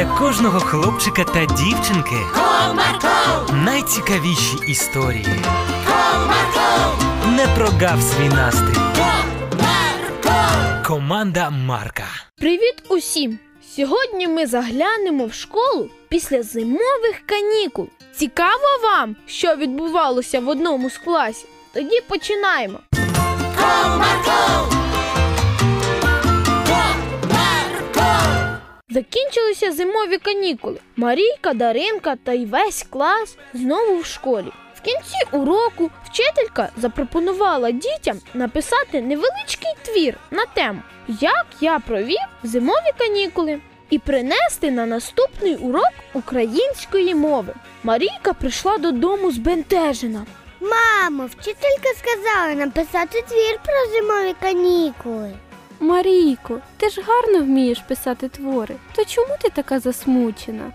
для кожного хлопчика та дівчинки Comarco, найцікавіші історії. Comarco, Не прогав свій настрій. Comarco. Команда Марка. Привіт усім! Сьогодні ми заглянемо в школу після зимових канікул. Цікаво вам, що відбувалося в одному з класів? Тоді починаємо. Закінчилися зимові канікули. Марійка, Даринка та й весь клас знову в школі. В кінці уроку вчителька запропонувала дітям написати невеличкий твір на тему Як я провів зимові канікули і принести на наступний урок української мови. Марійка прийшла додому збентежена. Мамо, вчителька сказала написати твір про зимові канікули. Марійко, ти ж гарно вмієш писати твори. То чому ти така засмучена?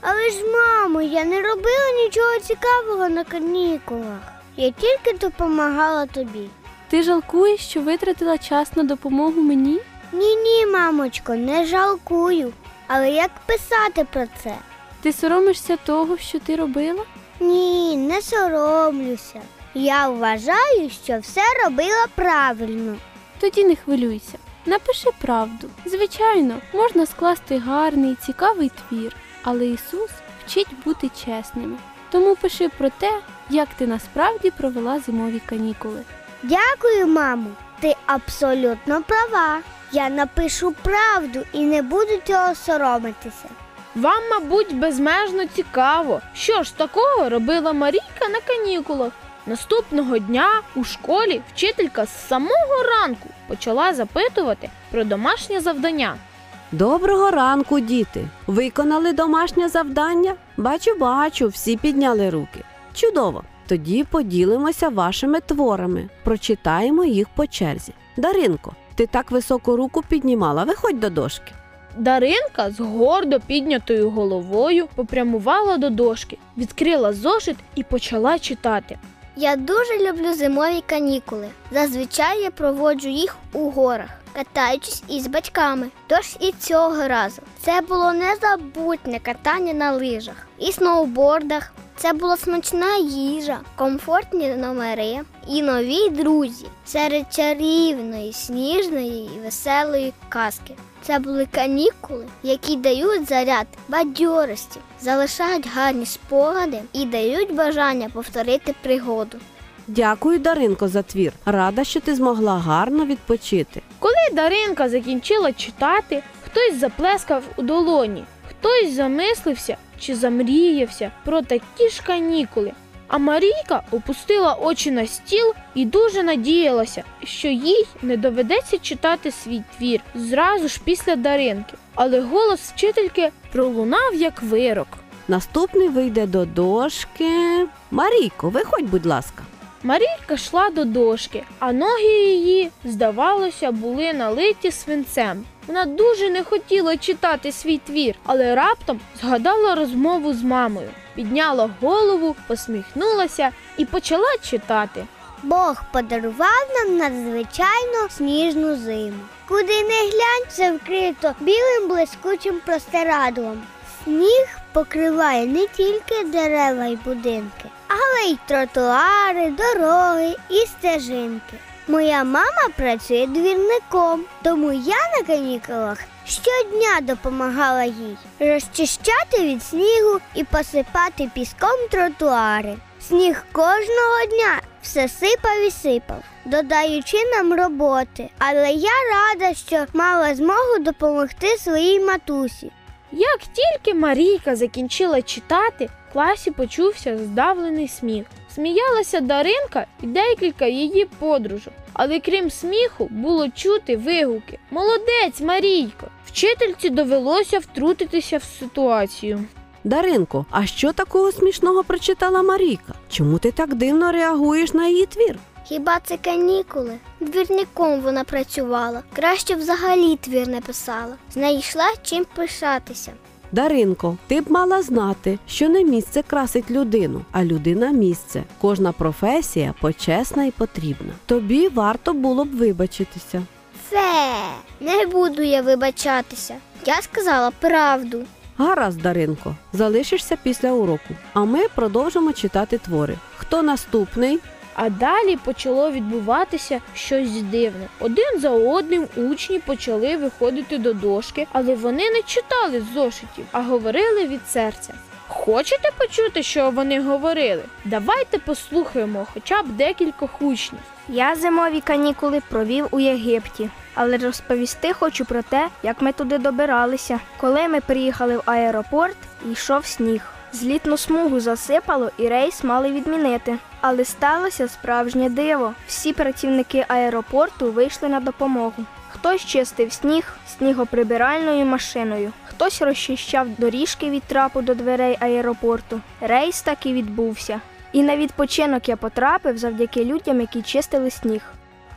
Але ж, мамо, я не робила нічого цікавого на канікулах. Я тільки допомагала тобі. Ти жалкуєш, що витратила час на допомогу мені? Ні, ні, мамочко, не жалкую. Але як писати про це? Ти соромишся того, що ти робила? Ні, не соромлюся. Я вважаю, що все робила правильно. Тоді не хвилюйся. Напиши правду. Звичайно, можна скласти гарний, цікавий твір, але Ісус вчить бути чесними. Тому пиши про те, як ти насправді провела зимові канікули. Дякую, мамо. Ти абсолютно права. Я напишу правду і не буду цього соромитися. Вам, мабуть, безмежно цікаво, що ж такого робила Марійка на канікулах. Наступного дня у школі вчителька з самого ранку почала запитувати про домашнє завдання. Доброго ранку, діти. Виконали домашнє завдання? Бачу, бачу, всі підняли руки. Чудово. Тоді поділимося вашими творами, прочитаємо їх по черзі. Даринко, ти так високу руку піднімала, виходь до дошки. Даринка з гордо піднятою головою попрямувала до дошки, відкрила зошит і почала читати. Я дуже люблю зимові канікули. Зазвичай я проводжу їх у горах, катаючись із батьками. Тож і цього разу це було незабутнє катання на лижах і сноубордах. Це була смачна їжа, комфортні номери і нові друзі серед чарівної, сніжної і веселої казки. Це були канікули, які дають заряд бадьорості, залишають гарні спогади і дають бажання повторити пригоду. Дякую, Даринко, за твір. Рада, що ти змогла гарно відпочити. Коли Даринка закінчила читати, хтось заплескав у долоні, хтось замислився чи замріявся про такі ж канікули. А Марійка опустила очі на стіл і дуже надіялася, що їй не доведеться читати свій твір зразу ж після Даринки. Але голос вчительки пролунав як вирок. Наступний вийде до дошки. Марійко, виходь, будь ласка. Марійка йшла до дошки, а ноги її, здавалося, були налиті свинцем. Вона дуже не хотіла читати свій твір, але раптом згадала розмову з мамою, підняла голову, посміхнулася і почала читати. Бог подарував нам надзвичайно сніжну зиму. Куди не глянь, все вкрито білим блискучим простирадлом. Сніг покриває не тільки дерева й будинки, але й тротуари, дороги і стежинки. Моя мама працює двірником, тому я на канікулах щодня допомагала їй розчищати від снігу і посипати піском тротуари. Сніг кожного дня все сипав і сипав, додаючи нам роботи. Але я рада, що мала змогу допомогти своїй матусі. Як тільки Марійка закінчила читати, в класі почувся здавлений сміх. Сміялася Даринка і декілька її подружок. Але крім сміху, було чути вигуки. Молодець, Марійко! Вчительці довелося втрутитися в ситуацію. Даринко, а що такого смішного прочитала Марійка? Чому ти так дивно реагуєш на її твір? Хіба це канікули? Двірником вона працювала. Краще взагалі твір не писала. Знайшла чим пишатися. Даринко, ти б мала знати, що не місце красить людину, а людина місце. Кожна професія почесна і потрібна. Тобі варто було б вибачитися. Це не буду я вибачатися. Я сказала правду. Гаразд, Даринко, залишишся після уроку, а ми продовжимо читати твори. Хто наступний? А далі почало відбуватися щось дивне. Один за одним учні почали виходити до дошки, але вони не читали зошитів, а говорили від серця. Хочете почути, що вони говорили? Давайте послухаємо хоча б декількох учнів. Я зимові канікули провів у Єгипті, але розповісти хочу про те, як ми туди добиралися. Коли ми приїхали в аеропорт, йшов сніг. Злітну смугу засипало і рейс мали відмінити. Але сталося справжнє диво. Всі працівники аеропорту вийшли на допомогу. Хтось чистив сніг снігоприбиральною машиною, хтось розчищав доріжки від трапу до дверей аеропорту. Рейс так і відбувся. І на відпочинок я потрапив завдяки людям, які чистили сніг.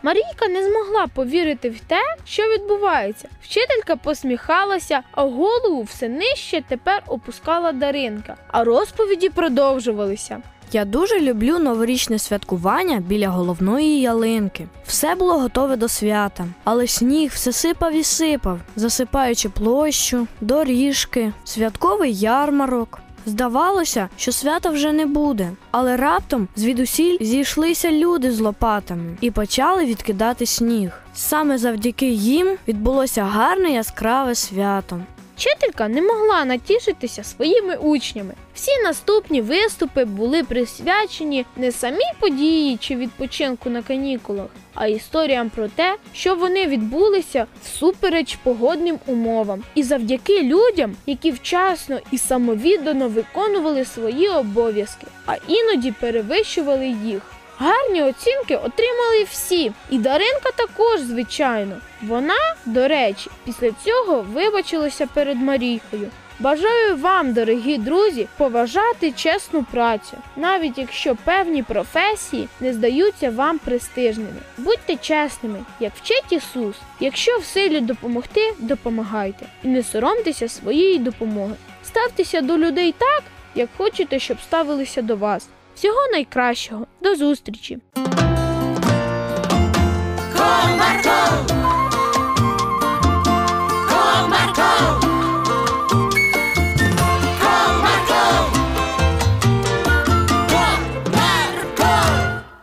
Марійка не змогла повірити в те, що відбувається. Вчителька посміхалася, а голову все нижче тепер опускала Даринка. А розповіді продовжувалися. Я дуже люблю новорічне святкування біля головної ялинки. Все було готове до свята, але сніг все сипав і сипав, засипаючи площу, доріжки, святковий ярмарок. Здавалося, що свята вже не буде, але раптом звідусіль зійшлися люди з лопатами і почали відкидати сніг. Саме завдяки їм відбулося гарне яскраве свято. Вчителька не могла натішитися своїми учнями. Всі наступні виступи були присвячені не самій події чи відпочинку на канікулах, а історіям про те, що вони відбулися всупереч погодним умовам, і завдяки людям, які вчасно і самовіддано виконували свої обов'язки, а іноді перевищували їх. Гарні оцінки отримали всі, і Даринка також, звичайно. Вона, до речі, після цього вибачилася перед Марійкою. Бажаю вам, дорогі друзі, поважати чесну працю, навіть якщо певні професії не здаються вам престижними. Будьте чесними, як вчить Ісус. Якщо в силі допомогти, допомагайте і не соромтеся своєї допомоги. Ставтеся до людей так, як хочете, щоб ставилися до вас. Всього найкращого. До зустрічі!